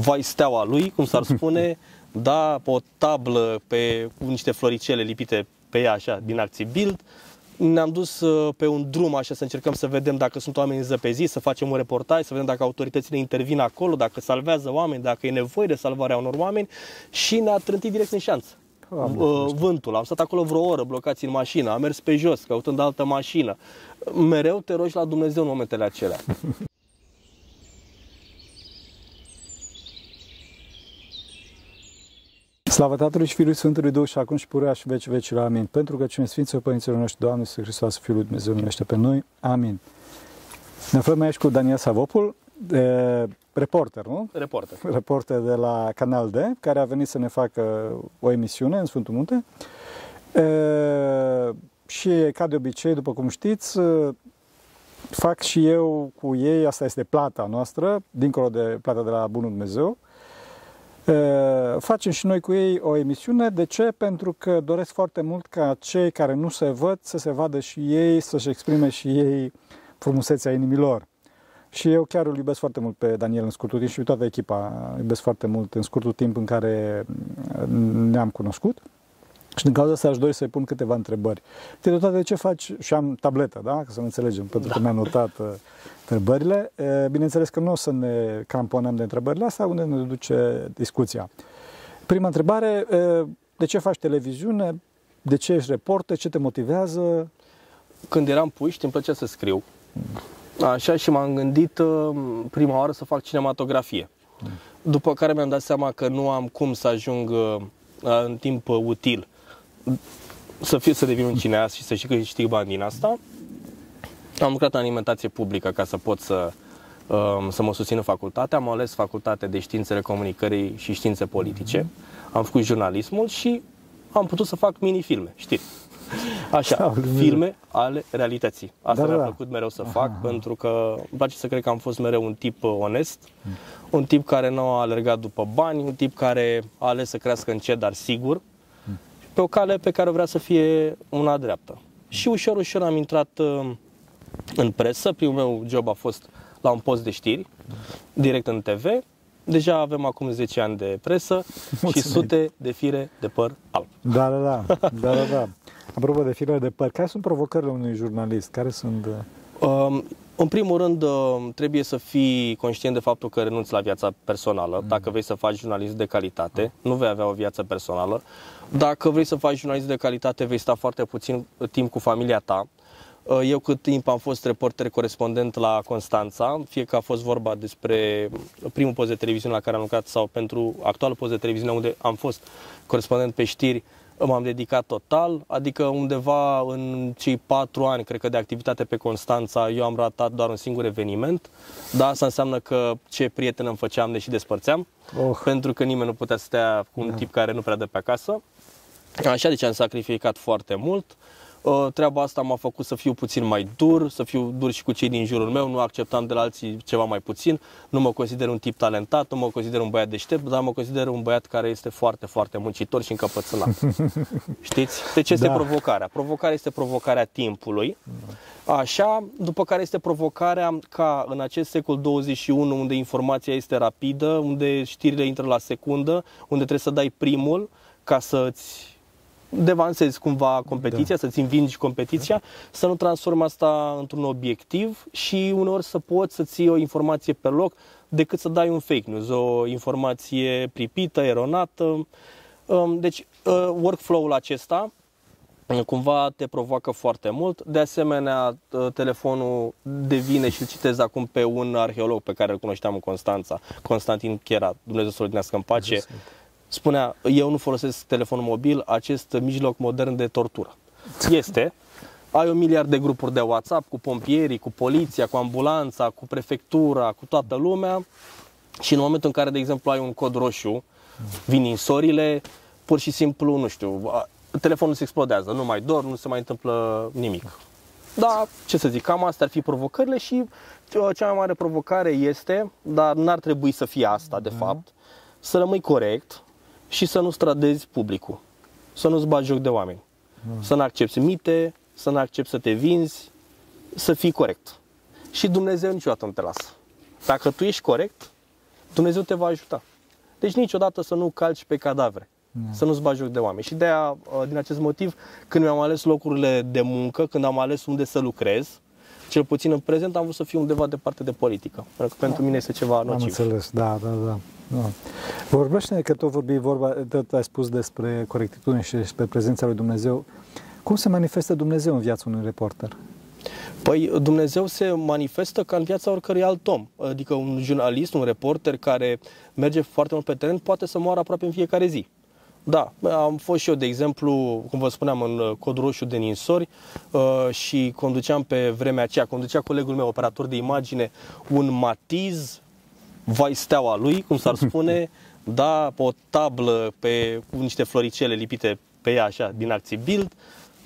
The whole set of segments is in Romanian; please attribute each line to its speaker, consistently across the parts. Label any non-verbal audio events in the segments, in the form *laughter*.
Speaker 1: vai steaua lui, cum s-ar spune, *laughs* da, pe o tablă, pe cu niște floricele lipite pe ea așa, din acții Bild. Ne-am dus uh, pe un drum așa să încercăm să vedem dacă sunt oameni zăpeziți, să facem un reportaj, să vedem dacă autoritățile intervin acolo, dacă salvează oameni, dacă e nevoie de salvarea unor oameni și ne-a trântit direct în șanță. Uh, vântul, am stat acolo vreo oră blocați în mașină, am mers pe jos căutând altă mașină. Mereu te rogi la Dumnezeu în momentele acelea. *laughs*
Speaker 2: Slavă Tatălui și Fiului Sfântului Duh și acum și purea și veci vecilor. Amin. Pentru că cine Sfinților Părinților noștri, Doamne, Iisus Hristos, Fiul lui Dumnezeu, numește pe noi. Amin. Ne aflăm aici cu Daniel Savopul, de reporter, nu?
Speaker 1: Reporter.
Speaker 2: Reporter de la Canal D, care a venit să ne facă o emisiune în Sfântul Munte. E, și ca de obicei, după cum știți, fac și eu cu ei, asta este plata noastră, dincolo de plata de la Bunul Dumnezeu, Facem și noi cu ei o emisiune. De ce? Pentru că doresc foarte mult ca cei care nu se văd să se vadă și ei, să-și exprime și ei frumusețea inimilor. Și eu chiar îl iubesc foarte mult pe Daniel în scurtul timp și pe toată echipa îl iubesc foarte mult în scurtul timp în care ne-am cunoscut. Și din cauza asta aș dori să-i pun câteva întrebări. Totodată de ce faci, și am tabletă, da? Ca să ne înțelegem, pentru da. că mi-am notat uh, întrebările. Bineînțeles că nu o să ne cramponăm de întrebările astea, unde ne duce discuția. Prima întrebare, de ce faci televiziune? De ce ești reporter? Ce te motivează?
Speaker 1: Când eram puști, îmi plăcea să scriu. Așa și m-am gândit uh, prima oară să fac cinematografie. După care mi-am dat seama că nu am cum să ajung uh, în timp util să fiu să devin un cineast și să știu că știu bani din asta. Am lucrat în alimentație publică ca să pot să, um, să mă susțin în facultate. Am ales facultate de științele comunicării și științe politice. Am făcut jurnalismul și am putut să fac mini-filme, știi? Așa, Sau, filme ale realității. Asta da, mi-a da. plăcut mereu să fac, aha. pentru că îmi place să cred că am fost mereu un tip uh, onest, mm. un tip care nu a alergat după bani, un tip care a ales să crească încet, dar sigur, mm. Pe o cale pe care vrea să fie una dreaptă. Și ușor, ușor am intrat uh, în presă. Primul meu job a fost la un post de știri, direct în TV. Deja avem acum 10 ani de presă *laughs* Mulțumim. și sute de fire de păr alb.
Speaker 2: Da, da, da. *laughs* da, da, da. Apropo de fire de păr, care sunt provocările unui jurnalist? Care sunt... Uh,
Speaker 1: um, în primul rând, uh, trebuie să fii conștient de faptul că renunți la viața personală. Mm. Dacă vrei să faci jurnalist de calitate, nu vei avea o viață personală. Dacă vrei să faci jurnalist de calitate, vei sta foarte puțin timp cu familia ta. Uh, eu cât timp am fost reporter corespondent la Constanța, fie că a fost vorba despre primul post de televiziune la care am lucrat sau pentru actualul post de televiziune unde am fost corespondent pe știri, m-am dedicat total, adică undeva în cei patru ani, cred că de activitate pe Constanța, eu am ratat doar un singur eveniment, dar asta înseamnă că ce prieten îmi făceam, deși despărțeam, oh. pentru că nimeni nu putea să stea cu un da. tip care nu prea dă pe acasă. Așa, deci am sacrificat foarte mult. Uh, Uh, treaba asta m-a făcut să fiu puțin mai dur, să fiu dur și cu cei din jurul meu, nu acceptam de la alții ceva mai puțin, nu mă consider un tip talentat, nu mă consider un băiat deștept, dar mă consider un băiat care este foarte, foarte muncitor și încăpățânat. *laughs* Știți? De ce este da. provocarea? Provocarea este provocarea timpului, așa, după care este provocarea ca în acest secol 21, unde informația este rapidă, unde știrile intră la secundă, unde trebuie să dai primul ca să-ți devansezi cumva competiția, da. să-ți învingi competiția, da. să nu transformi asta într-un obiectiv și uneori să poți să ții o informație pe loc decât să dai un fake news, o informație pripită, eronată. Um, deci, uh, workflow-ul acesta uh, cumva te provoacă foarte mult. De asemenea, uh, telefonul devine și îl citez acum pe un arheolog pe care îl cunoșteam în Constanța, Constantin Chiera, Dumnezeu să-l în pace. Dumnezeu spunea, eu nu folosesc telefonul mobil, acest mijloc modern de tortură. Este, ai un miliard de grupuri de WhatsApp cu pompierii, cu poliția, cu ambulanța, cu prefectura, cu toată lumea și în momentul în care, de exemplu, ai un cod roșu, vin insorile, pur și simplu, nu știu, telefonul se explodează, nu mai dor, nu se mai întâmplă nimic. Da, ce să zic, cam astea ar fi provocările și uh, cea mai mare provocare este, dar n-ar trebui să fie asta, de mhm. fapt, să rămâi corect, și să nu stradezi publicul, să nu-ți bagi joc de oameni, mm. să nu accepti mite, să nu accepti să te vinzi, să fii corect. Și Dumnezeu niciodată nu te lasă. Dacă tu ești corect, Dumnezeu te va ajuta. Deci niciodată să nu calci pe cadavre,
Speaker 2: Da.
Speaker 1: să nu-ți bagi joc de oameni. Și de aia, uh, din acest motiv, când mi-am ales locurile de muncă, când am ales unde să lucrez, cel puțin în prezent am vrut să fiu undeva departe de politică. Pentru că pentru mine este ceva
Speaker 2: Am
Speaker 1: nociv.
Speaker 2: înțeles, da, da, da. da. Vorbește că tot vorbi vorba, tot ai spus despre corectitudine și despre prezența lui Dumnezeu. Cum se manifestă Dumnezeu în viața unui reporter?
Speaker 1: Păi Dumnezeu se manifestă ca în viața oricărui alt om. Adică un jurnalist, un reporter care merge foarte mult pe teren poate să moară aproape în fiecare zi. Da, am fost și eu, de exemplu, cum vă spuneam, în uh, cod roșu de Ninsori uh, și conduceam pe vremea aceea, conducea colegul meu, operator de imagine, un matiz, vai steaua lui, cum s-ar *laughs* spune, da, pe o tablă, pe cu niște floricele lipite pe ea, așa, din acții Bild.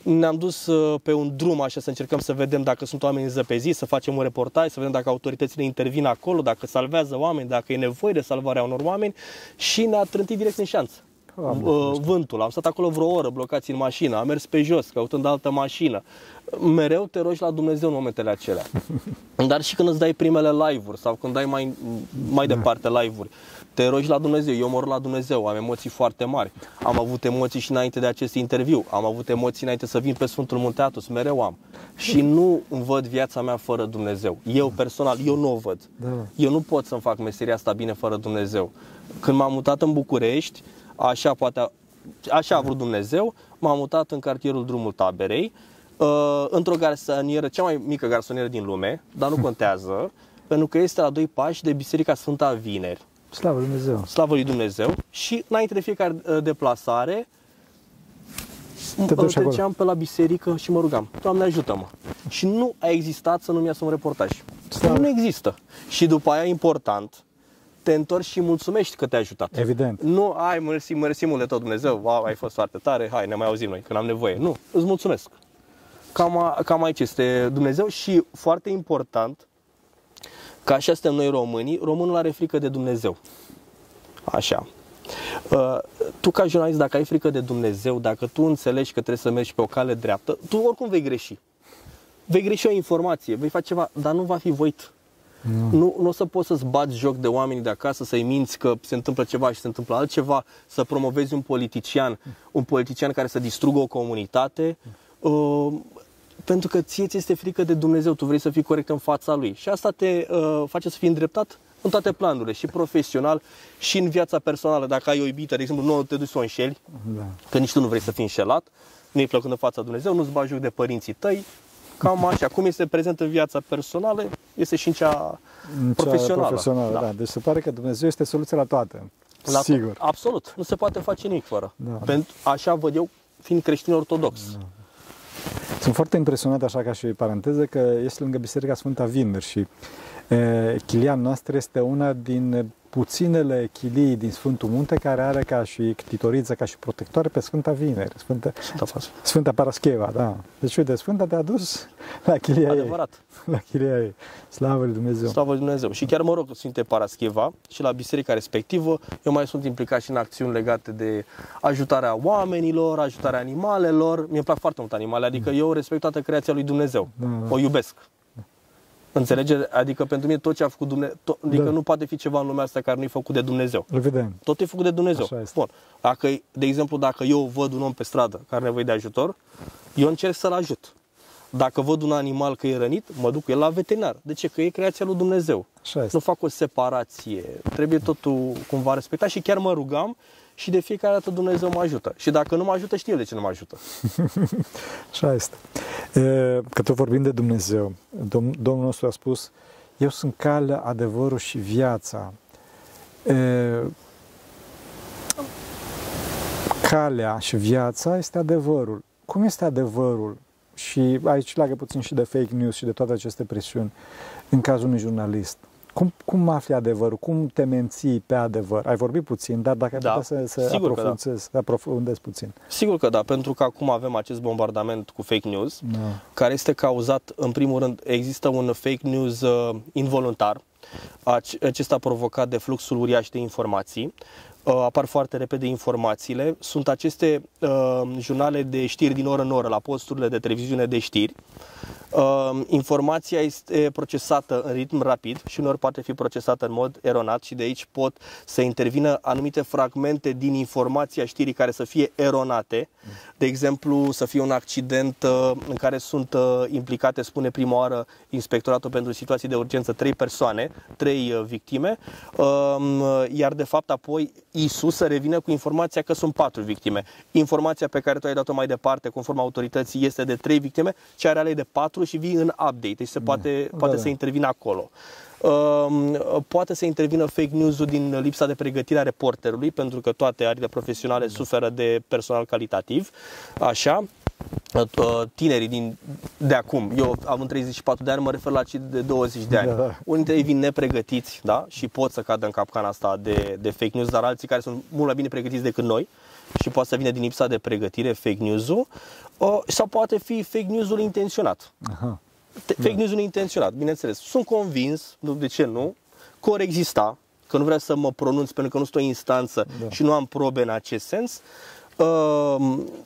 Speaker 1: Ne-am dus uh, pe un drum așa să încercăm să vedem dacă sunt oameni zăpeziți, să facem un reportaj, să vedem dacă autoritățile intervin acolo, dacă salvează oameni, dacă e nevoie de salvarea unor oameni și ne-a trântit direct în șanță.
Speaker 2: Doamne
Speaker 1: Uh, Vântul, am stat acolo vreo oră blocați în mașină, am mers pe jos căutând altă mașină. Mereu te rogi la Dumnezeu în momentele acelea. *laughs* Dar și când îți dai primele live-uri sau când dai mai, mai departe live-uri, te rogi la Dumnezeu, eu mă rog la Dumnezeu, am emoții foarte mari. Am avut emoții și înainte de acest interviu, am avut emoții înainte să vin pe Sfântul Munte Atos, mereu am. Și *laughs* nu îmi văd viața mea fără Dumnezeu. Eu personal, eu nu o văd.
Speaker 2: Da.
Speaker 1: Eu nu pot să-mi fac meseria asta bine fără Dumnezeu. Când m-am mutat în București, așa poate a, așa a vrut Dumnezeu, m-am mutat în cartierul Drumul Taberei, uh, într-o garsonieră, cea mai mică garsonieră din lume, dar nu *laughs* contează, pentru că este la doi pași de Biserica Sfânta Vineri.
Speaker 2: Slavă lui Dumnezeu!
Speaker 1: Slavă lui Dumnezeu și înainte de fiecare uh, deplasare
Speaker 2: Te duci acolo.
Speaker 1: treceam pe la biserică și mă rugam, Doamne ajută-mă. Și nu a existat să nu-mi iasă un reportaj.
Speaker 2: Slavă.
Speaker 1: Nu există. Și după aia, important, te întorci și mulțumești că te-a ajutat.
Speaker 2: Evident.
Speaker 1: Nu, ai, mersi, mersi mult de tot Dumnezeu, wow, ai fost foarte tare, hai, ne mai auzim noi când am nevoie. Nu, îți mulțumesc. Cam, a, cam aici este Dumnezeu și foarte important, ca așa suntem noi românii, românul are frică de Dumnezeu. Așa. Uh, tu ca jurnalist, dacă ai frică de Dumnezeu, dacă tu înțelegi că trebuie să mergi pe o cale dreaptă, tu oricum vei greși. Vei greși o informație, vei face ceva, dar nu va fi voit. Nu, nu o să poți să-ți bați joc de oamenii de acasă, să-i minți că se întâmplă ceva și se întâmplă altceva, să promovezi un politician, un politician care să distrugă o comunitate, uh, pentru că ție ți este frică de Dumnezeu, tu vrei să fii corect în fața Lui. Și asta te uh, face să fii îndreptat în toate planurile, și profesional, și în viața personală. Dacă ai o iubită, de exemplu, nu te duci să o înșeli,
Speaker 2: Da.
Speaker 1: că nici tu nu vrei să fii înșelat, nu-i plăcând în fața Dumnezeu, nu-ți bagi joc de părinții tăi, cam așa. Cum este prezent în viața personală, este și în cea
Speaker 2: În cea
Speaker 1: profesională.
Speaker 2: profesională da. Deci se pare că Dumnezeu este soluția la toate.
Speaker 1: La
Speaker 2: Sigur.
Speaker 1: Absolut. Nu se poate face nimic fără.
Speaker 2: Da.
Speaker 1: Pentru, așa văd eu, fiind creștin ortodox.
Speaker 2: Sunt foarte impresionat, așa ca și paranteză, că este lângă Biserica Sfânta Vineri și e, chilia noastră este una din puținele chilii din Sfântul Munte care are ca și ctitoriță, ca și protectoare pe Sfânta Vineri, Sfânta,
Speaker 1: Da, față.
Speaker 2: Sfânta Parascheva, da. Deci, uite, Sfânta te-a dus la chilia ei.
Speaker 1: Adevărat.
Speaker 2: La chilia ei. Slavă lui Dumnezeu.
Speaker 1: Slavă lui Dumnezeu. Și chiar mă rog Sfinte Parascheva și la biserica respectivă, eu mai sunt implicat și în acțiuni legate de ajutarea oamenilor, ajutarea animalelor. Mi-e plac foarte mult animale, adică eu respect toată creația lui Dumnezeu.
Speaker 2: Da, da.
Speaker 1: O iubesc. Înțelege? Adică pentru mine tot ce a făcut Dumnezeu, tot, adică
Speaker 2: Da.
Speaker 1: nu poate fi ceva în lumea asta care nu e făcut de Dumnezeu.
Speaker 2: Îl vedem.
Speaker 1: Tot e făcut de Dumnezeu.
Speaker 2: Așa este.
Speaker 1: Bun. Dacă, de exemplu, dacă eu văd un om pe stradă care are nevoie de ajutor, eu încerc să-l ajut. Dacă văd un animal că e rănit, mă duc cu el la veterinar. De ce? Că e creația lui Dumnezeu.
Speaker 2: Așa este.
Speaker 1: Nu fac o separație. Trebuie totul cumva respectat și chiar mă rugam și de fiecare dată Dumnezeu mă ajută. Și dacă nu mă ajută, știu eu de ce nu mă ajută. *laughs*
Speaker 2: Așa este. E, Că tot vorbim de Dumnezeu, Dom- Domnul nostru a spus, eu sunt calea, adevărul și viața. E, Calea și viața este adevărul. Cum este adevărul? Și aici leagă puțin și de fake news și de toate aceste presiuni în cazul unui jurnalist. Cum, cum afli adevărul? Cum te menții pe adevăr? Ai vorbit puțin, dar dacă ai
Speaker 1: Da,
Speaker 2: putea să, să,
Speaker 1: sigur că da.
Speaker 2: aprofundezi, să aprofundezi puțin.
Speaker 1: Sigur că da, pentru că acum avem acest bombardament cu fake news,
Speaker 2: Da.
Speaker 1: care este cauzat, în primul rând, există un fake news uh, involuntar, Ac- acesta provocat de fluxul uriaș de informații. Uh, apar foarte repede informațiile. Sunt aceste uh, jurnale de știri din oră în oră la posturile de televiziune de știri. Uh, informația este procesată în ritm rapid și uneori poate fi procesată în mod eronat și de aici pot să intervină anumite fragmente din informația știrii care să fie eronate. De exemplu, să fie un accident uh, în care sunt uh, implicate, spune prima oară Inspectoratul pentru Situații de Urgență, trei persoane, trei uh, victime, uh, iar de fapt apoi Isus să revină cu informația că sunt patru victime. Informația pe care tu ai dat-o mai departe, conform autorității, este de trei victime, cea reale e de patru și vii în update, deci se poate,
Speaker 2: Da,
Speaker 1: poate
Speaker 2: da.
Speaker 1: să intervină acolo. Um, Poate să intervină fake news-ul din lipsa de pregătire a reporterului, pentru că toate arile profesionale suferă de personal calitativ. Așa, Uh, tinerii din, de acum, eu am 34 de ani, mă refer la cei de 20 de ani.
Speaker 2: Da.
Speaker 1: Unii dintre ei vin nepregătiți da? și pot să cadă în capcana asta de, de fake news, dar alții care sunt mult mai bine pregătiți decât noi și poate să vină din lipsa de pregătire fake news-ul uh, sau poate fi fake news-ul intenționat.
Speaker 2: Aha.
Speaker 1: Te- Fake news-ul intenționat, bineînțeles. Sunt convins, nu de ce nu, că ori exista, că nu vreau să mă pronunț pentru că nu sunt o instanță
Speaker 2: Da.
Speaker 1: și nu am probe în acest sens, uh,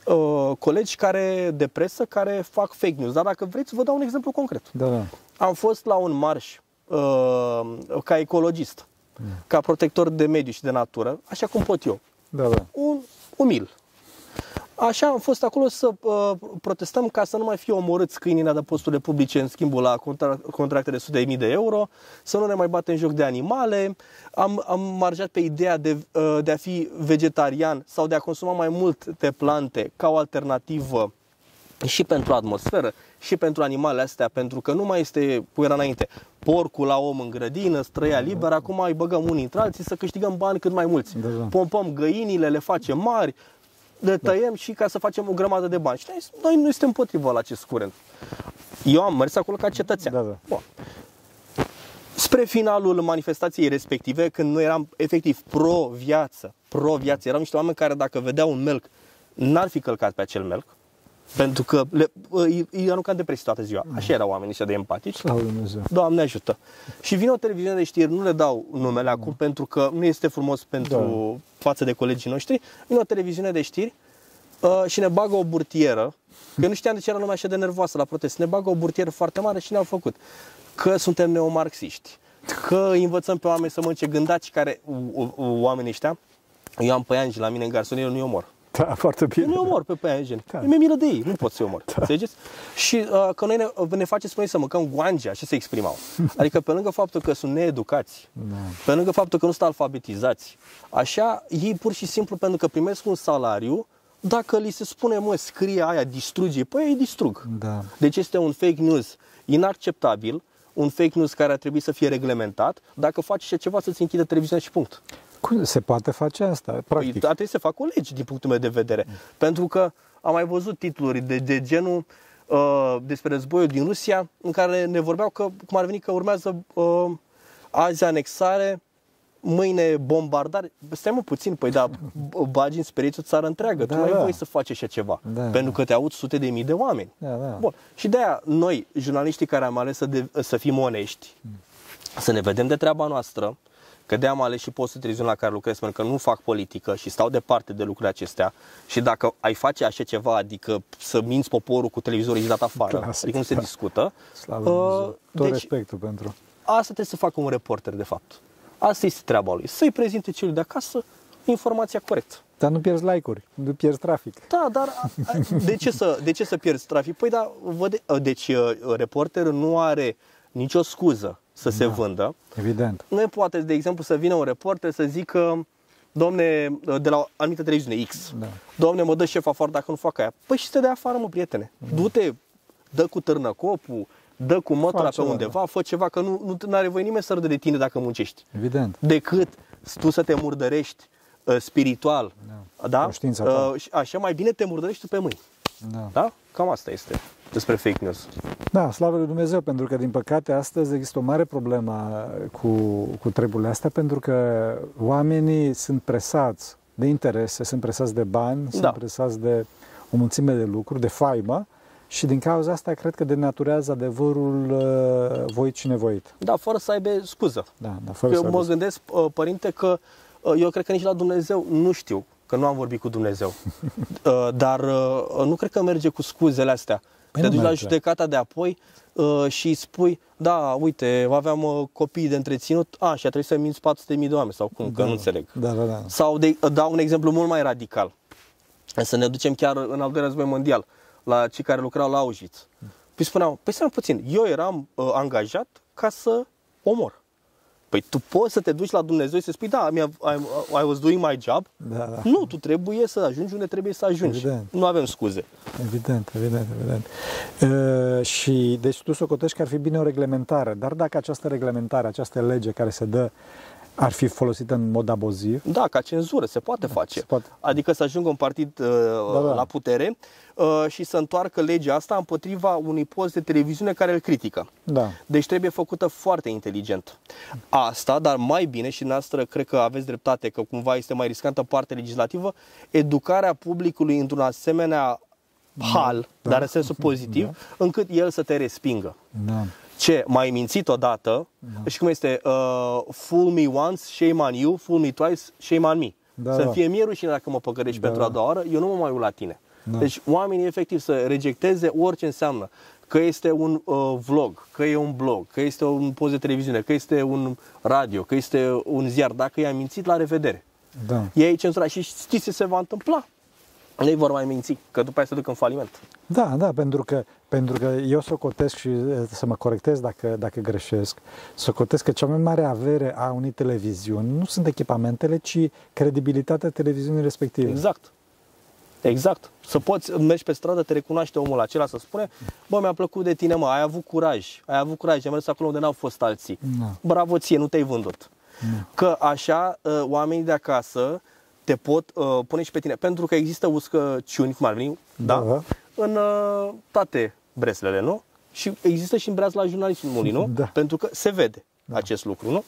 Speaker 1: uh, colegi care de presă care fac fake news. Dar dacă vreți, vă dau un exemplu concret.
Speaker 2: Da, da.
Speaker 1: Am fost la un marș uh, ca ecologist, ca protector de mediu și de natură, așa cum pot eu,
Speaker 2: Da, da.
Speaker 1: un umil. Așa am fost acolo să uh, protestăm ca să nu mai fie omorâți câinii de posturile publice în schimbul la contra- contracte de sute de mii de euro, să nu ne mai batem joc de animale. Am, am marjat pe ideea de, uh, de a fi vegetarian sau de a consuma mai multe plante ca o alternativă și pentru atmosferă și pentru animalele astea, pentru că nu mai este, cum era înainte, porcul la om în grădină, străia liber, acum îi băgăm unii între alții să câștigăm bani cât mai mulți.
Speaker 2: Da, da.
Speaker 1: Pompăm găinile, le facem mari, le tăiem și ca să facem o grămadă de bani. Și noi, noi nu suntem împotriva la acest curent. Eu am mers acolo ca cetățean.
Speaker 2: Da, da.
Speaker 1: Bun. Spre finalul manifestației respective, când noi eram efectiv pro-viață, pro-viață, erau niște oameni care dacă vedeau un melc, n-ar fi călcat pe acel melc, pentru că le, îi, îi arunca în depresie toată ziua. Așa erau oamenii ăștia de empatici.
Speaker 2: Slavă Lui Dumnezeu.
Speaker 1: Doamne ajută. Și vine o televiziune de știri, nu le dau numele acum pentru că nu este frumos pentru față de colegii noștri. Vine o televiziune de știri uh, și ne bagă o burtieră, că eu nu știam de ce era lumea așa de nervoasă la protest. Ne bagă o burtieră foarte mare și ne-au făcut. Că suntem neomarxiști, că îi învățăm pe oameni să mănânce gândaci care, u- u- oamenii ăștia, eu am păianji la mine în garsonieră, nu-i omor.
Speaker 2: Da, foarte bine.
Speaker 1: Eu nu omor pe păianjeni.
Speaker 2: Da.
Speaker 1: Da. Mi-e milă de ei, nu pot să-i omor. Da. Înțelegeți? Și uh, că noi ne, ne faceți pe noi să mâncăm guangea, așa se exprimau. Adică pe lângă faptul că sunt needucați,
Speaker 2: Da.
Speaker 1: pe lângă faptul că nu sunt alfabetizați, așa, ei pur și simplu pentru că primesc un salariu, dacă li se spune, mă, scrie aia, distruge, păi ei distrug.
Speaker 2: Da.
Speaker 1: Deci este un fake news inacceptabil, un fake news care ar trebui să fie reglementat. Dacă faci așa ceva, să-ți închide televiziunea și punct.
Speaker 2: Cum se poate face asta?
Speaker 1: Păi,
Speaker 2: Practic.
Speaker 1: ar trebui să facă o lege din punctul meu de vedere. Pentru că am mai văzut titluri de, de genul uh, despre războiul din Rusia în care ne vorbeau că, cum ar veni, că urmează uh, azi anexare, mâine bombardare. Stai mă puțin, păi da, b- bagi în speriți o țară întreagă.
Speaker 2: Da,
Speaker 1: tu nu ai
Speaker 2: da.
Speaker 1: voie să faci așa ceva.
Speaker 2: Da,
Speaker 1: pentru
Speaker 2: da.
Speaker 1: că te aud sute de mii de oameni.
Speaker 2: Da, da.
Speaker 1: Bun. Și de aia noi, jurnaliștii care am ales să, de, să fim onești, să ne vedem de treaba noastră, că de am ales și postul de televiziune la care lucrez, pentru că nu fac politică și stau departe de lucrurile acestea și dacă ai face așa ceva, adică să minți poporul cu televizorul și dat afară,
Speaker 2: Clasic,
Speaker 1: adică nu se
Speaker 2: da.
Speaker 1: discută,
Speaker 2: Slavă Lui Dumnezeu. Tot
Speaker 1: deci
Speaker 2: respectul pentru...
Speaker 1: asta trebuie să facă un reporter, de fapt. Asta este treaba lui, să-i prezinte celui de acasă informația corectă.
Speaker 2: Dar nu pierzi like-uri, nu pierzi trafic.
Speaker 1: Da, dar a- a- de ce să, de ce să pierzi trafic? Păi da, văd, deci uh, reporterul nu are nicio scuză să se vândă.
Speaker 2: Evident.
Speaker 1: Nu e poate, de exemplu, să vină un reporter să zică domne, de la o anumită televiziune X,
Speaker 2: Da.
Speaker 1: domne, mă dă șef afară dacă nu fac aia. Păi și să te dea afară, mă, prietene. Du-te, dă cu târnăcopul, dă cu mătura
Speaker 2: Fac
Speaker 1: pe
Speaker 2: ceva,
Speaker 1: undeva, fă ceva, că nu, nu are voie nimeni să râde de tine dacă muncești.
Speaker 2: Evident.
Speaker 1: Decât tu să te murdărești uh, spiritual.
Speaker 2: Da.
Speaker 1: Da?
Speaker 2: Conștiința ta.
Speaker 1: Uh, și așa mai bine te murdărești tu pe mâini.
Speaker 2: Da.
Speaker 1: Da? Cam asta este despre fake news.
Speaker 2: Da, slavă lui Dumnezeu, pentru că din păcate astăzi există o mare problemă cu, cu treburile astea, pentru că oamenii sunt presați de interese, sunt presați de bani, sunt
Speaker 1: Da.
Speaker 2: presați de o mulțime de lucruri, de faimă și din cauza asta cred că denaturează adevărul uh, voit și nevoit.
Speaker 1: Da, fără să aibă scuză.
Speaker 2: Da, da, fără
Speaker 1: Eu
Speaker 2: să
Speaker 1: mă
Speaker 2: aibă-
Speaker 1: gândesc, uh, părinte, că Uh, Eu cred că nici la Dumnezeu nu știu, că nu am vorbit cu Dumnezeu. *laughs* Uh, Dar uh, nu cred că merge cu scuzele astea.
Speaker 2: Păi
Speaker 1: Te
Speaker 2: nu
Speaker 1: duci la
Speaker 2: merge.
Speaker 1: judecata de apoi uh, și îi spui, da, uite, aveam uh, copii de întreținut, a, și a trebuit să minți 400.000 de oameni sau cum, că
Speaker 2: Da.
Speaker 1: nu înțeleg.
Speaker 2: Da, da, da.
Speaker 1: Sau de, dau un exemplu mult mai radical. Să ne ducem chiar în al doilea război mondial, la cei care lucrau la Auschwitz. Păi spuneau, păi stai puțin, eu eram uh, angajat ca să omor. Păi tu poți să te duci la Dumnezeu și să spui, da, I, I, I was doing my job.
Speaker 2: Da, da.
Speaker 1: Nu, tu trebuie să ajungi unde trebuie să ajungi.
Speaker 2: Evident.
Speaker 1: Nu avem scuze.
Speaker 2: Evident, evident, evident. Uh, și deci tu socotești că ar fi bine o reglementare, dar dacă această reglementare, această lege care se dă ar fi folosită în mod abuziv,
Speaker 1: Da, ca cenzură, se poate face.
Speaker 2: se poate.
Speaker 1: Adică să ajungă un partid uh,
Speaker 2: Da, da.
Speaker 1: la putere uh, și să întoarcă legea asta împotriva unui post de televiziune care îl critică.
Speaker 2: da,
Speaker 1: Deci trebuie făcută foarte inteligent. Asta, dar mai bine și noastră cred că aveți dreptate că cumva este mai riscantă partea legislativă, educarea publicului într-un asemenea hal,
Speaker 2: Da.
Speaker 1: dar în sensul pozitiv, încât el să te respingă.
Speaker 2: da,
Speaker 1: Ce, mai mințit odată și cum este uh, fool me once, shame on you, fool me twice, shame on me.
Speaker 2: Da,
Speaker 1: să
Speaker 2: da.
Speaker 1: fie mie rușine dacă mă păcărești
Speaker 2: Da,
Speaker 1: pentru a
Speaker 2: da.
Speaker 1: doua oară, eu nu mă mai uit la tine.
Speaker 2: Da.
Speaker 1: Deci oamenii efectiv să rejecteze orice înseamnă că este un uh, vlog, că e un blog, că este un post de televiziune, că este un radio, că este un ziar. Dacă i-a mințit, la revedere.
Speaker 2: da.
Speaker 1: Ei cenzura și știți ce se va întâmpla? Nu vor mai minți, că după aia se duc în faliment.
Speaker 2: Da, da, pentru că, pentru că eu socotesc și eh, să mă corectez dacă, dacă greșesc, socotesc că cea mai mare avere a unei televiziuni nu sunt echipamentele, ci credibilitatea televiziunii respective.
Speaker 1: Exact. Exact. Să poți, mergi pe stradă, te recunoaște omul acela să spune, bă, mi-a plăcut de tine, mă, ai avut curaj, ai avut curaj, ai mers acolo unde n-au fost alții.
Speaker 2: Da.
Speaker 1: Bravo ție, nu te-ai vândut. Că așa, uh, oamenii de acasă te pot uh, pune și pe tine. Pentru că există uscăciuni, cum ar veni, da,
Speaker 2: Da.
Speaker 1: în uh, toate breslele, nu? Și există și în breazla jurnalismului, nu?
Speaker 2: Da.
Speaker 1: Pentru că se vede acest lucru, nu?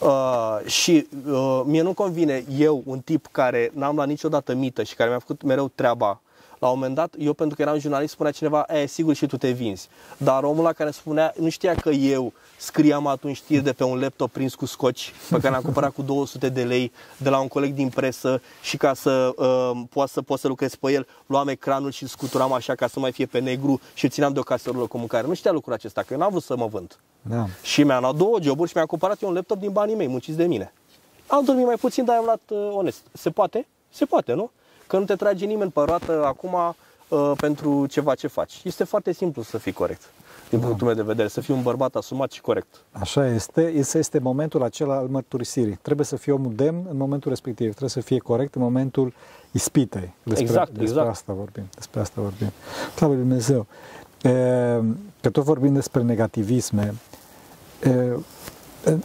Speaker 1: Uh, și uh, mie nu convine eu, un tip care n-am luat niciodată mită și care mi-a făcut mereu treaba, la un moment dat, eu pentru că eram jurnalist, spunea cineva, e, sigur și tu te vinzi. Dar omul la care spunea, nu știa că eu scriam atunci știri de pe un laptop prins cu scoci, pe care l-am cumpărat cu 200 de lei de la un coleg din presă și ca să uh, pot să pot să lucrez pe el, luam ecranul și îl scuturam așa ca să nu mai fie pe negru și îl țineam de o caserolă cu mâncare. Nu știa lucrul acesta, că eu n-am vrut să mă vând.
Speaker 2: Da.
Speaker 1: Și mi-am luat două joburi și mi-am cumpărat eu un laptop din banii mei, munciți de mine. Am dormit mai puțin, dar am luat uh, onest. Se poate? Se poate, nu? Că nu te trage nimeni pe roată acum uh, pentru ceva ce faci. Este foarte simplu să fii corect, din punctul meu de vedere, să fii un bărbat asumat și corect.
Speaker 2: Așa este, este, este momentul acela al mărturisirii. Trebuie să fie omul demn în momentul respectiv, trebuie să fie corect în momentul ispitei. Despre,
Speaker 1: Exact,
Speaker 2: despre
Speaker 1: exact.
Speaker 2: asta vorbim. Despre asta vorbim. Slavă lui Dumnezeu. E, Că tot vorbim despre negativisme, e, e,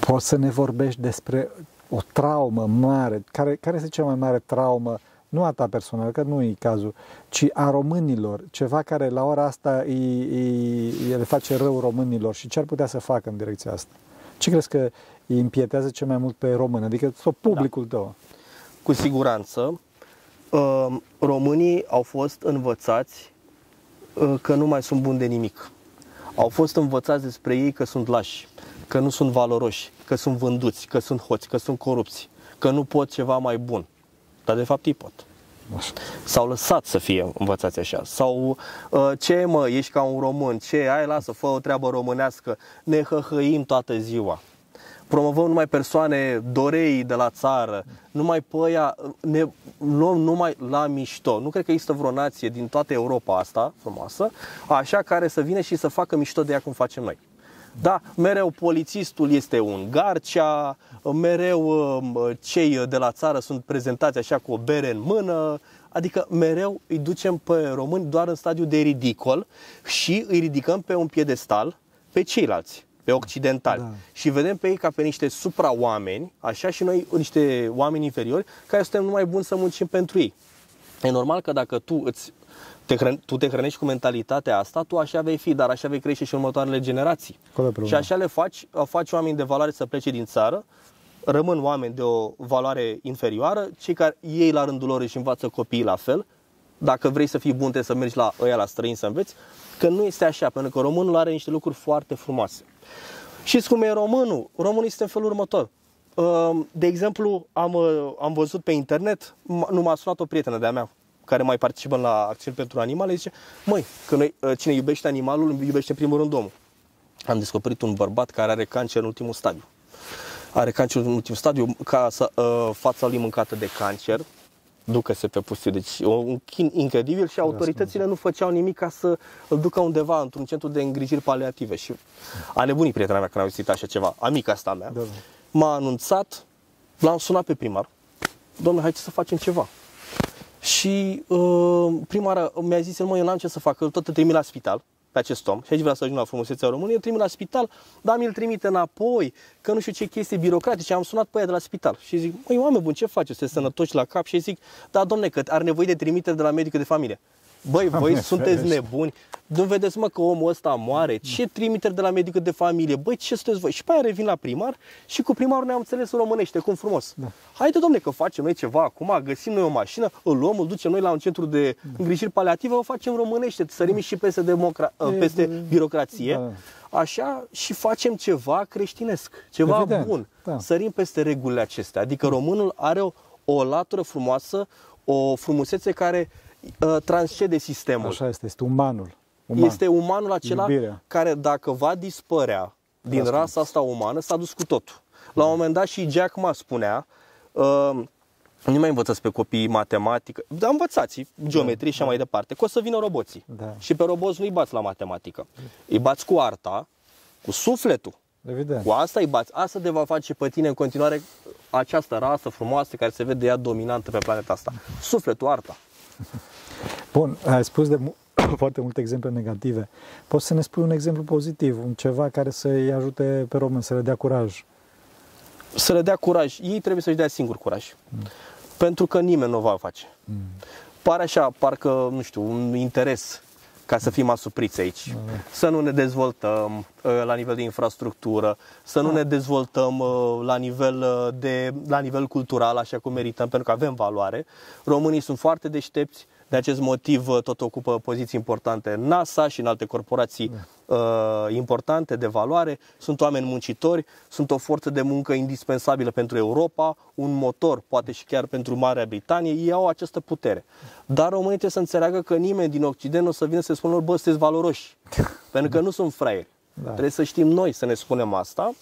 Speaker 2: poți să ne vorbești despre o traumă mare. Care, care este cea mai mare traumă nu a ta personală, că nu e cazul, ci a românilor, ceva care la ora asta îi, îi, le face rău românilor și ce ar putea să facă în direcția asta? Ce crezi că îi împietează cel mai mult pe români, adică sau publicul tău?
Speaker 1: Cu siguranță, uh, românii au fost învățați uh, că nu mai sunt buni de nimic. Au fost învățați despre ei că sunt lași, că nu sunt valoroși, că sunt vânduți, că sunt hoți, că sunt corupți, că nu pot ceva mai bun. Dar de fapt ei pot.
Speaker 2: Așa.
Speaker 1: S-au lăsat să fie învățați așa. Sau uh, ce mă, ești ca un român, ce ai, lasă, fă o treabă românească, ne hăhăim toată ziua. Promovăm numai persoane dorei de la țară, numai pe aia, ne luăm numai la mișto. Nu cred că există vreo nație din toată Europa asta frumoasă, așa care să vină și să facă mișto de ea cum facem noi. Da, mereu polițistul este un garcea, mereu uh, cei de la țară sunt prezentați așa cu o bere în mână, adică mereu îi ducem pe români doar în stadiu de ridicol și îi ridicăm pe un piedestal pe ceilalți, pe occidentali.
Speaker 2: Da.
Speaker 1: Și vedem pe ei ca pe niște supra-oameni, așa și noi niște oameni inferiori, care suntem numai buni să muncim pentru ei. E normal că dacă tu îți te, hrăn, tu te hrănești cu mentalitatea asta, tu așa vei fi, dar așa vei crește și următoarele generații.
Speaker 2: Acolo e problema.
Speaker 1: Și așa le faci, faci oameni de valoare să plece din țară, rămân oameni de o valoare inferioară, cei care ei la rândul lor își învață copiii la fel. Dacă vrei să fii bun, trebuie să mergi la ăia la străini să înveți, că nu este așa, pentru că românul are niște lucruri foarte frumoase. Și cum e românul? Românul este în felul următor. Uh, de exemplu, am, uh, am văzut pe internet, m- nu m-a sunat o prietenă de-a mea care mai participă la acțiuni pentru animale, zice, măi, că noi, uh, cine iubește animalul, iubește în primul rând omul. Am descoperit un bărbat care are cancer în ultimul stadiu. Are cancer în ultimul stadiu, ca să, uh, fața lui mâncată de cancer, ducă-se pe pustiu. Deci un chin incredibil și autoritățile nu făceau nimic ca să îl ducă undeva într-un centru de îngrijiri paliative. Și a nebunit prietena mea când a auzit așa ceva, amica asta mea.
Speaker 2: Da, da.
Speaker 1: M-a anunțat, l-am sunat pe primar. Domnule, hai să facem ceva. Și uh, prima oară mi-a zis, el, mă, eu n-am ce să fac, îl tot îl trimit la spital pe acest om și aici vreau să ajung la frumusețea României, îl trimit la spital, dar mi-l trimite înapoi, că nu știu ce chestii birocratice, am sunat pe ea de la spital și zic, măi, oameni buni, ce faceți, sunteți sănătoși la cap? Și zic, da, domne, că are nevoie de trimitere de la medicul de familie. Băi, voi
Speaker 2: Doamne
Speaker 1: sunteți
Speaker 2: ferește.
Speaker 1: nebuni, nu vedeți mă că omul ăsta moare, ce trimiteri de la medicul de familie, băi, ce sunteți voi? Și pe aia revin la primar și cu primarul ne-am înțeles în românește, cum frumos.
Speaker 2: Da.
Speaker 1: Haide, domne, că facem noi ceva acum, găsim noi o mașină, îl luăm, îl ducem noi la un centru de îngrijiri paliative, o facem românește, sărim și peste, democra-
Speaker 2: E,
Speaker 1: peste
Speaker 2: e,
Speaker 1: birocrație,
Speaker 2: da.
Speaker 1: așa și facem ceva creștinesc, ceva
Speaker 2: Evident,
Speaker 1: bun.
Speaker 2: da.
Speaker 1: Sărim peste regulile acestea. Adică românul are o, o latură frumoasă, o frumusețe care uh, transcede sistemul.
Speaker 2: Așa este, este umanul. Uman.
Speaker 1: Este umanul acela
Speaker 2: Iubirea.
Speaker 1: care dacă va dispărea din
Speaker 2: Asta.
Speaker 1: rasa asta umană, s-a dus cu totul. La un moment dat și Jack Ma spunea, uh, nu mai învățați pe copii matematică, dar învățați geometrie și așa mai departe, că o să vină roboții.
Speaker 2: Da.
Speaker 1: Și pe roboți nu-i bați la matematică. Îi bați cu arta, cu sufletul.
Speaker 2: Evident.
Speaker 1: Cu asta îi bați. Asta te va face pe tine în continuare această rasă frumoasă care se vede ea dominantă pe planeta asta. Sufletul, arta.
Speaker 2: Bun, ai spus de mu- *coughs* foarte multe exemple negative. Poți să ne spui un exemplu pozitiv, un ceva care să-i ajute pe români, să le dea curaj.
Speaker 1: să le dea curaj. Ei trebuie să-și dea singur curaj. Pentru că nimeni nu o va face. Pare așa, parcă, nu știu, un interes ca să fim asupriți aici. Să nu ne dezvoltăm uh, la nivel de infrastructură, să nu ne dezvoltăm uh, la nivel, uh, de, la nivel cultural, așa cum merităm, pentru că avem valoare. Românii sunt foarte deștepți, de acest motiv uh, tot ocupă poziții importante în NASA și în alte corporații uh, importante de valoare. Sunt oameni muncitori, sunt o forță de muncă indispensabilă pentru Europa, un motor, poate și chiar pentru Marea Britanie. Ei au această putere. Dar românii trebuie să înțeleagă că nimeni din Occident nu o să vină să spună lor, bă, sunteți valoroși. *laughs* pentru că nu sunt fraieri.
Speaker 2: Da.
Speaker 1: Trebuie să știm noi să ne spunem asta.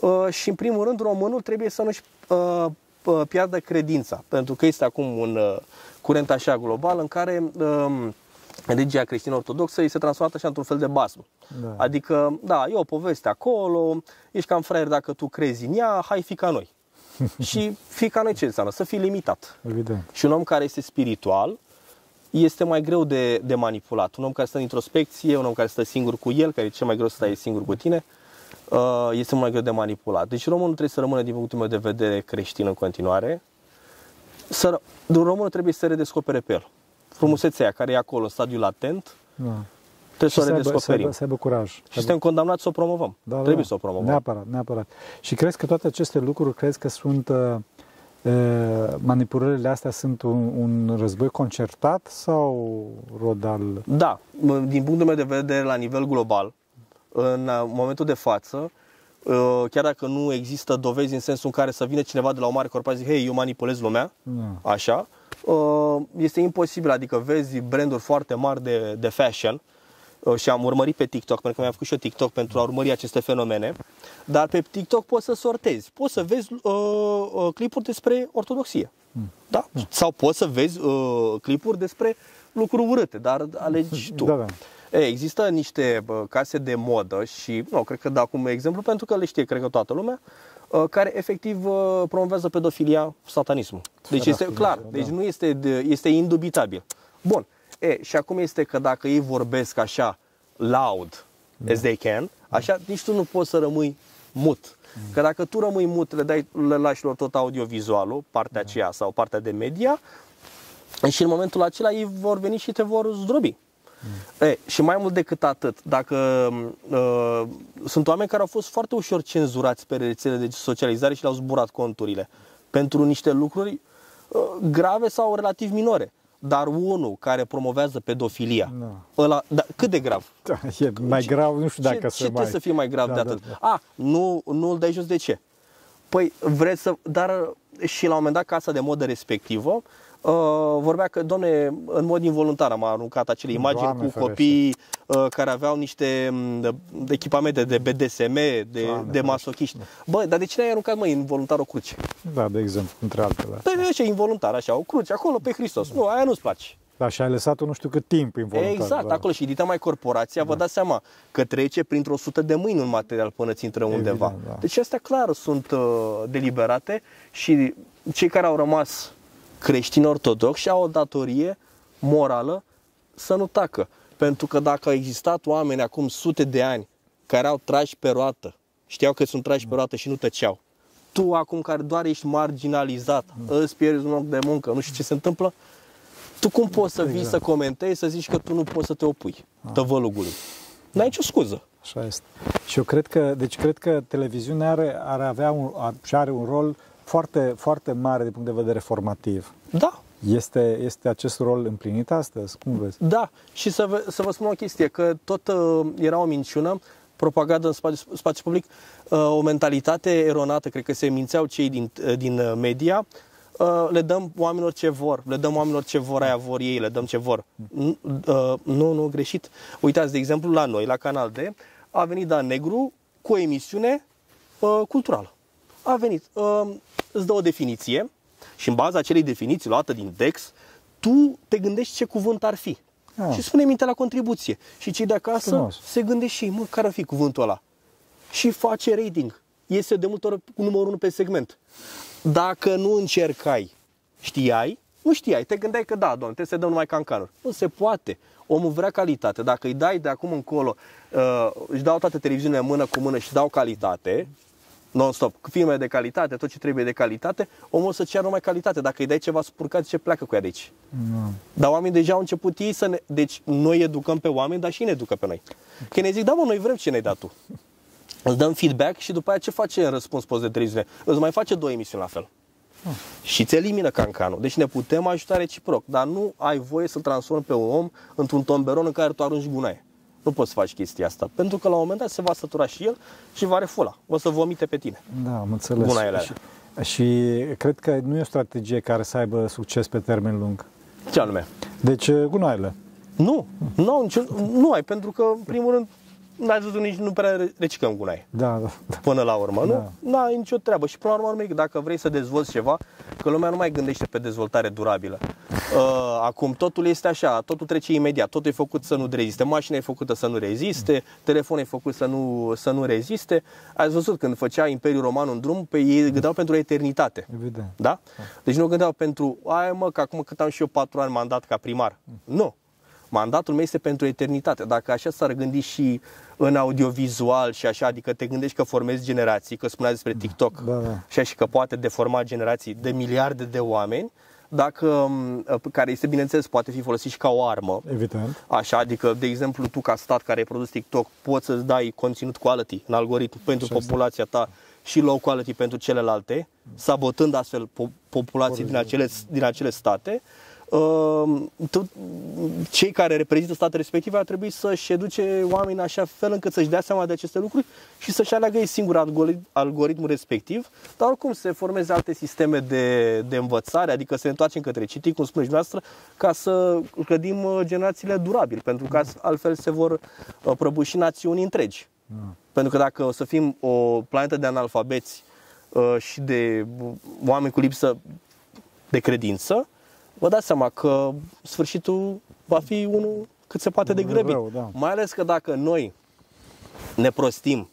Speaker 1: Uh, și în primul rând, românul trebuie să nu-și uh, p- piardă credința. Pentru că este acum un uh, curent așa global în care um, religia creștin-ortodoxă îi se transformă așa într-un fel de basm.
Speaker 2: Da.
Speaker 1: Adică, da, e o poveste acolo, ești cam fraier dacă tu crezi în ea, hai fi ca noi. *laughs* și fi ca noi ce înseamnă? Să fii limitat.
Speaker 2: Evident.
Speaker 1: Și un om care este spiritual este mai greu de, de manipulat. Un om care stă în introspecție, un om care stă singur cu el, care e cel mai greu să stai singur cu tine, uh, este mult mai greu de manipulat. Deci românul trebuie să rămână, din punctul meu de vedere, creștin în continuare. Să, românul trebuie să se redescopere pe el. Frumusețea aia care e acolo, în stadiul latent,
Speaker 2: Da.
Speaker 1: trebuie
Speaker 2: Și
Speaker 1: să o
Speaker 2: să aibă, să,
Speaker 1: redescoperim.
Speaker 2: aibă, să aibă curaj.
Speaker 1: Și suntem condamnați să o promovăm.
Speaker 2: Da,
Speaker 1: trebuie
Speaker 2: da.
Speaker 1: să o promovăm.
Speaker 2: Neapărat, neapărat. Și crezi că toate aceste lucruri, crezi că sunt uh, uh, manipulările astea sunt un, un război concertat sau rod al...
Speaker 1: Da, din punctul meu de vedere, la nivel global, în uh, momentul de față, uh, chiar dacă nu există dovezi în sensul în care să vină cineva de la o mare corporație și zic, hei, eu manipulez lumea,
Speaker 2: Da.
Speaker 1: așa, uh, este imposibil, adică vezi branduri foarte mari de, de fashion uh, și am urmărit pe TikTok, pentru că mi-am făcut și eu TikTok pentru a urmări aceste fenomene, dar pe TikTok poți să sortezi, poți să vezi uh, uh, clipuri despre ortodoxie, da? Sau poți să vezi uh, clipuri despre lucruri urâte, dar alegi tu.
Speaker 2: Da, da.
Speaker 1: E, există niște bă, case de modă și, nu, cred că dau acum exemplu pentru că le știe, cred că toată lumea, uh, care efectiv uh, promovează pedofilia, satanismul. Deci este
Speaker 2: Sfera
Speaker 1: clar,
Speaker 2: firească,
Speaker 1: deci
Speaker 2: da.
Speaker 1: nu este, de- este indubitabil. Bun, e, și acum este că dacă ei vorbesc așa loud as they can, așa nici tu nu poți să rămâi mut. Că dacă tu rămâi mut, le, dai, le lași lor tot audiovizualul, partea aceea sau partea de media, și în momentul acela ei vor veni și te vor zdrobi. E, și mai mult decât atât, dacă uh, sunt oameni care au fost foarte ușor cenzurați pe rețelele de socializare și le-au zburat conturile pentru niște lucruri uh, grave sau relativ minore. Dar unul care promovează pedofilia,
Speaker 2: Da.
Speaker 1: ăla, da, cât de grav?
Speaker 2: Da, e mai grav, nu știu dacă
Speaker 1: ce,
Speaker 2: să
Speaker 1: ce
Speaker 2: mai...
Speaker 1: trebuie să fie mai grav
Speaker 2: Da,
Speaker 1: de
Speaker 2: da,
Speaker 1: atât?
Speaker 2: da.
Speaker 1: A, nu, nu îl dai jos de ce? Păi, vreți să... Dar și la un moment dat casa de modă respectivă uh, vorbea că, domne, în mod involuntar am aruncat acele imagini
Speaker 2: Doamne
Speaker 1: cu
Speaker 2: ferește.
Speaker 1: copii uh, care aveau niște m, de, de echipamente de BDSM, de,
Speaker 2: Doamne
Speaker 1: de masochiști. Bă, dar de ce n-ai aruncat, mă, involuntar o cruce?
Speaker 2: Da, de exemplu, între altele.
Speaker 1: Păi de ce involuntar, așa, o cruce, acolo pe Hristos. Nu, aia nu-ți place.
Speaker 2: Da, și ai lăsat-o nu știu cât timp involuntar.
Speaker 1: exact,
Speaker 2: da.
Speaker 1: acolo și edita mai corporația, vă dați seama că trece printr-o sută de mâini un material până ți intră undeva.
Speaker 2: da.
Speaker 1: Deci astea clar sunt uh, deliberate și cei care au rămas creștini ortodoxi au o datorie morală să nu tacă. Pentru că dacă au existat oameni acum sute de ani care au trași pe roată, știau că sunt trași pe roată și nu tăceau, tu acum care doar ești marginalizat, îți pierzi un loc de muncă, nu știu ce se întâmplă, tu cum poți să vii
Speaker 2: Exact.
Speaker 1: să comentezi, să zici că tu nu poți să te opui tăvălugului? N-ai nicio scuză.
Speaker 2: Așa este. Și eu cred că, deci cred că televiziunea are, are avea un, ar, și are un rol foarte, foarte mare din punct de vedere formativ.
Speaker 1: Da,
Speaker 2: Este, este acest rol împlinit astăzi? Cum vezi?
Speaker 1: Da, și să vă, să vă spun o chestie, că tot uh, era o minciună, propagandă în spațiu, spațiu public, uh, o mentalitate eronată, cred că se mințeau cei din, uh, din uh, media, uh, le dăm oamenilor ce vor, le dăm oamenilor ce vor, aia vor ei, le dăm ce vor. Nu, uh, nu, nu, greșit. Uitați, de exemplu, la noi, la Canal D, a venit Dan Negru cu o emisiune uh, culturală. A venit, uh, îți dă o definiție și în baza acelei definiții luată din Dex, tu te gândești ce cuvânt ar fi.
Speaker 2: Ah.
Speaker 1: Și spune mintea la contribuție. Și cei de acasă
Speaker 2: Frumos.
Speaker 1: se gândesc și ei, mă, care ar fi cuvântul ăla? Și face rating. Iese de multe ori cu numărul 1 pe segment. Dacă nu încercai, știai, nu știai, te gândeai că da, doamne, trebuie să dăm numai cancanuri. Nu se poate. Omul vrea calitate. Dacă îi dai de acum încolo, uh, își dau toate televiziunile mână cu mână și dau calitate, non-stop, filme de calitate, tot ce trebuie de calitate, omul o să ceară numai calitate. Dacă îi dai ceva spurcat, ce pleacă cu ea de aici.
Speaker 2: Nu.
Speaker 1: Dar oamenii deja au început ei să ne... Deci noi educăm pe oameni, dar și ei ne educă pe noi. Că ne zic, da mă, noi vrem ce ne-ai dat tu. Îți dăm feedback și după aia ce face în răspuns post de televiziune? Îți mai face două emisiuni la fel. Și ți elimină cancanul. Deci ne putem ajuta reciproc, dar nu ai voie să transformi pe un om într-un tomberon în care tu arunci gunoaie. Nu poți să faci chestia asta, pentru că la un moment dat se va sătura și el și va refula. O să vomite pe tine.
Speaker 2: Da, am înțeles.
Speaker 1: Bună ele
Speaker 2: și, și cred că nu e o strategie care să aibă succes pe termen lung.
Speaker 1: Ce anume?
Speaker 2: Deci, gunoaiele.
Speaker 1: Nu, nu, au nicio, nu ai, pentru că, în primul rând, n-ai văzut nici, nu prea reciclăm gunoi.
Speaker 2: Da, da, da.
Speaker 1: până la urmă,
Speaker 2: Da.
Speaker 1: nu? Nu ai nicio treabă. Și până la urmă, dacă vrei să dezvolți ceva, că lumea nu mai gândește pe dezvoltare durabilă. Uh, acum totul este așa, totul trece imediat, totul e făcut să nu reziste, mașina e făcută să nu reziste, telefonul e făcut să nu, să nu reziste. Ați văzut când făcea Imperiul Roman un drum, pe ei gândeau pentru eternitate.
Speaker 2: Evident.
Speaker 1: Da? Deci nu gândeau pentru, aia mă, că acum cât am și eu patru ani mandat ca primar. Nu. Mandatul meu este pentru eternitate. Dacă așa s-ar gândi și în audiovizual și așa, adică te gândești că formezi generații, că spunea despre TikTok,
Speaker 2: Da, da.
Speaker 1: și așa, și că poate deforma generații de miliarde de oameni, dacă, m, care este, bineînțeles, poate fi folosit și ca o armă,
Speaker 2: Evident.
Speaker 1: Așa, adică, de exemplu, tu ca stat care ai produs TikTok, poți să-ți dai conținut quality în algoritm pentru
Speaker 2: Așa este.
Speaker 1: populația ta și low quality pentru celelalte, sabotând astfel po- populații din acele, din acele state. Uh, tu, cei care reprezintă statele respective ar trebui să-și educe oamenii în așa fel încât să-și dea seama de aceste lucruri și să-și aleagă ei singur algoritm, algoritmul respectiv, dar oricum se formeze alte sisteme de, de învățare, adică să ne întoarcem către citit, cum spuneți noastră, ca să clădim uh, generațiile durabil, pentru că altfel se vor uh, prăbuși națiuni întregi. Pentru că dacă o să fim o planetă de analfabeți uh, și de uh, oameni cu lipsă de credință, vă dați seama că sfârșitul va fi unul cât se poate de grăbit.
Speaker 2: Rău, da.
Speaker 1: Mai ales că dacă noi ne prostim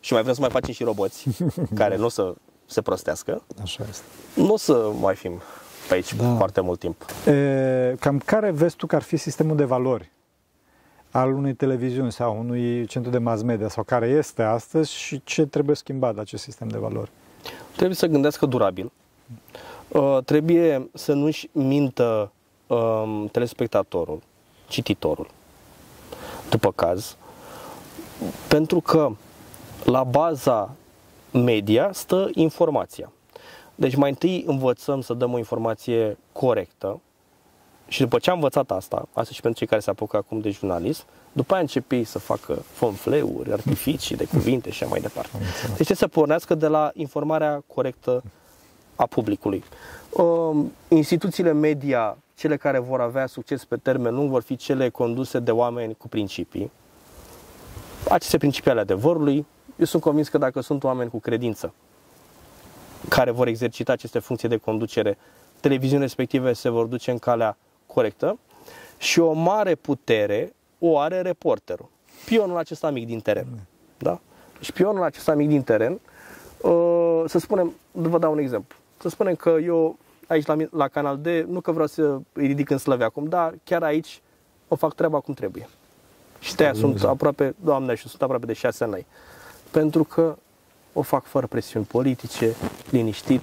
Speaker 1: și mai vrem să mai facem și roboți *laughs* care nu o să se prostească,
Speaker 2: Așa este.
Speaker 1: nu o să mai fim pe aici
Speaker 2: Da.
Speaker 1: foarte mult timp.
Speaker 2: E, cam care vezi tu că ar fi sistemul de valori al unei televiziuni sau unui centru de mass media sau care este astăzi și ce trebuie schimbat la acest sistem de valori?
Speaker 1: Trebuie să gândească durabil. Uh, trebuie să nu-și mintă um, telespectatorul, cititorul, după caz, pentru că la baza media stă informația. Deci mai întâi învățăm să dăm o informație corectă și după ce am învățat asta, asta și pentru cei care se apucă acum de jurnalism, După aia începi să facă fonfleuri, artificii de cuvinte și așa mai departe. Deci trebuie să pornească de la informarea corectă a publicului. Um, instituțiile media, cele care vor avea succes pe termen lung, vor fi cele conduse de oameni cu principii. Aceste principii ale adevărului, eu sunt convins că dacă sunt oameni cu credință, care vor exercita aceste funcții de conducere, televiziunile respective se vor duce în calea corectă și o mare putere o are reporterul. Pionul acesta mic din teren. Da? Și pionul acesta mic din teren, uh, să spunem, vă dau un exemplu. Să spunem că eu aici la, la Canal D, nu că vreau să îi ridic în slăve acum, dar chiar aici o fac treaba cum trebuie. Și de sunt aproape, doamne, și sunt aproape de șase ani. Pentru că o fac fără presiuni politice, liniștit,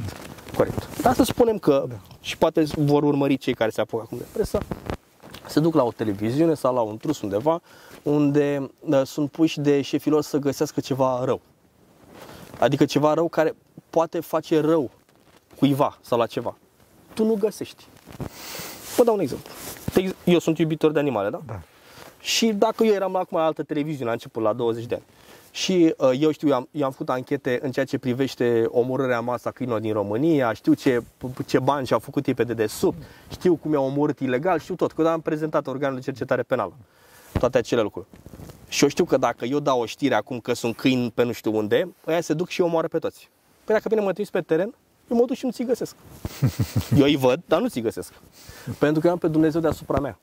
Speaker 1: corect. Dar să spunem că, da. și poate vor urmări cei care se apucă acum de presă, se duc la o televiziune sau la un trus undeva unde uh, sunt puși de șefilor să găsească ceva rău. Adică ceva rău care poate face rău cuiva sau la ceva. Tu nu găsești. Vă dau un exemplu. Eu sunt iubitor de animale, da? Da. Și dacă eu eram acum la altă televiziune, la început, la 20 de ani, și uh, eu știu, eu am, eu am făcut anchete în ceea ce privește omorârea masa câinilor din România, știu ce, ce bani și-au făcut ei pe dedesubt, știu cum i-au omorât ilegal, știu tot, că am prezentat organul de cercetare penală, toate acele lucruri. Și eu știu că dacă eu dau o știre acum că sunt câini pe nu știu unde, ăia se duc și omoară pe toți. Păi dacă bine mă trimis pe teren, eu mă duc și nu ți găsesc. *laughs* Eu îi văd, dar nu ți găsesc. Pentru că eu am pe Dumnezeu deasupra mea.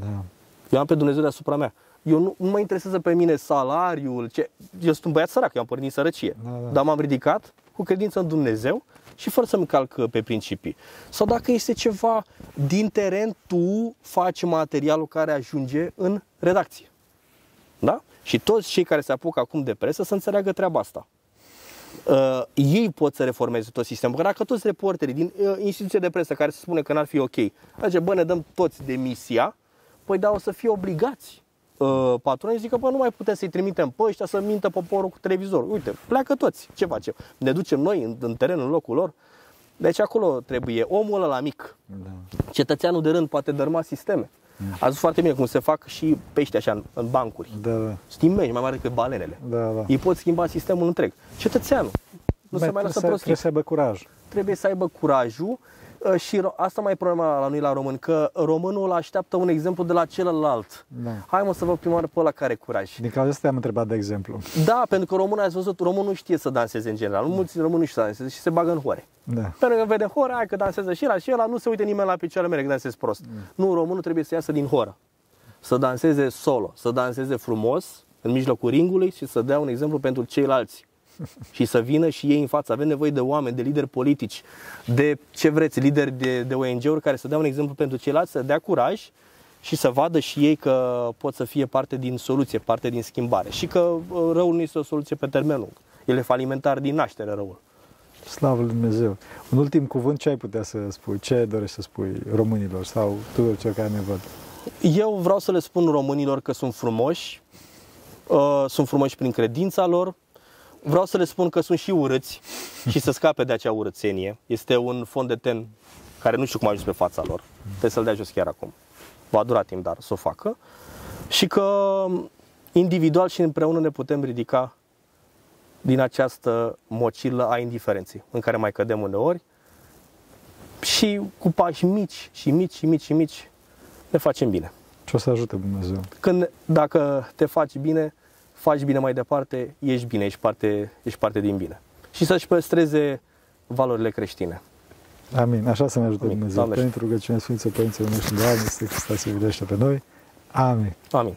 Speaker 1: Da. Eu am pe Dumnezeu deasupra mea eu nu, nu mă interesează pe mine salariul, ce... eu sunt un băiat sărac, eu am pornit sărăcie, da, da. dar m-am ridicat cu credință în Dumnezeu și fără să-mi calc pe principii. Sau dacă este ceva din teren, tu faci materialul care ajunge în redacție. Da? Și toți cei care se apucă acum de presă să înțeleagă treaba asta. Uh, ei pot să reformeze tot sistemul. Că dacă toți reporterii din uh, instituție de presă care se spune că n-ar fi ok, zice, bă, ne dăm toți demisia, păi da, o să fie obligați uh, patroni zic că bă, nu mai putem să-i trimitem pe ăștia să mintă poporul cu televizor. Uite, pleacă toți. Ce facem? Ne ducem noi în, în teren, în locul lor? Deci acolo trebuie omul ăla mic. Da. Cetățeanul de rând poate dărma sisteme. Mm. Ați văzut foarte bine cum se fac și pești așa în, în bancuri. Da, da. Schimbești mai mare decât balenele. Da, da. Ei pot schimba sistemul întreg. Cetățeanul. Nu mai se mai lasă prostii.
Speaker 2: Trebuie să aibă curaj.
Speaker 1: Trebuie să aibă curajul Ă, și asta mai e problema la noi la român, că românul așteaptă un exemplu de la celălalt. Da. Hai mă să vă prima oară pe ăla care curaj.
Speaker 2: Din cauza asta am întrebat de exemplu.
Speaker 1: Da, pentru că românul, ați văzut, românul nu știe să danseze în general. Nu mulți români nu știu să danseze și se bagă în hore. Da. Pentru că vede hora, hai că dansează și la și ăla, nu se uite nimeni la picioarele mele că dansez prost. Mm. Nu, românul trebuie să iasă din horă. Să danseze solo, să danseze frumos, în mijlocul ringului și să dea un exemplu pentru ceilalți. *laughs* și să vină și ei în față. Avem nevoie de oameni, de lideri politici, de ce vreți, lideri de, de ONG-uri care să dea un exemplu pentru ceilalți, să dea curaj și să vadă și ei că pot să fie parte din soluție, parte din schimbare. Și că uh, răul nu este o soluție pe termen lung. El e falimentar din naștere răul.
Speaker 2: Slavă Lui Dumnezeu. Un ultim cuvânt, ce ai putea să spui? Ce dorești să spui românilor sau tuturor celor care ne văd?
Speaker 1: Eu vreau să le spun românilor că sunt frumoși, uh, sunt frumoși prin credința lor, Vreau să le spun că sunt și urâți și să scape de acea urățenie. Este un fond de ten care nu știu cum a ajuns pe fața lor. Trebuie să-l dea jos chiar acum. Va dura timp, dar să o facă. Și că individual și împreună ne putem ridica din această mocilă a indiferenței în care mai cădem uneori și cu pași mici și mici și mici și mici ne facem bine.
Speaker 2: Ce o să ajute Dumnezeu?
Speaker 1: Când, dacă te faci bine, faci bine mai departe, ești bine, ești parte, ești parte din bine. Și să-și păstreze valorile creștine.
Speaker 2: Amin. Așa să ne ajute Amin. Dumnezeu. Doamne. Pentru rugăciunea Sfinților Părinților noștri, Doamne, este Hristos se vedește pe noi. Amin.
Speaker 1: Amin.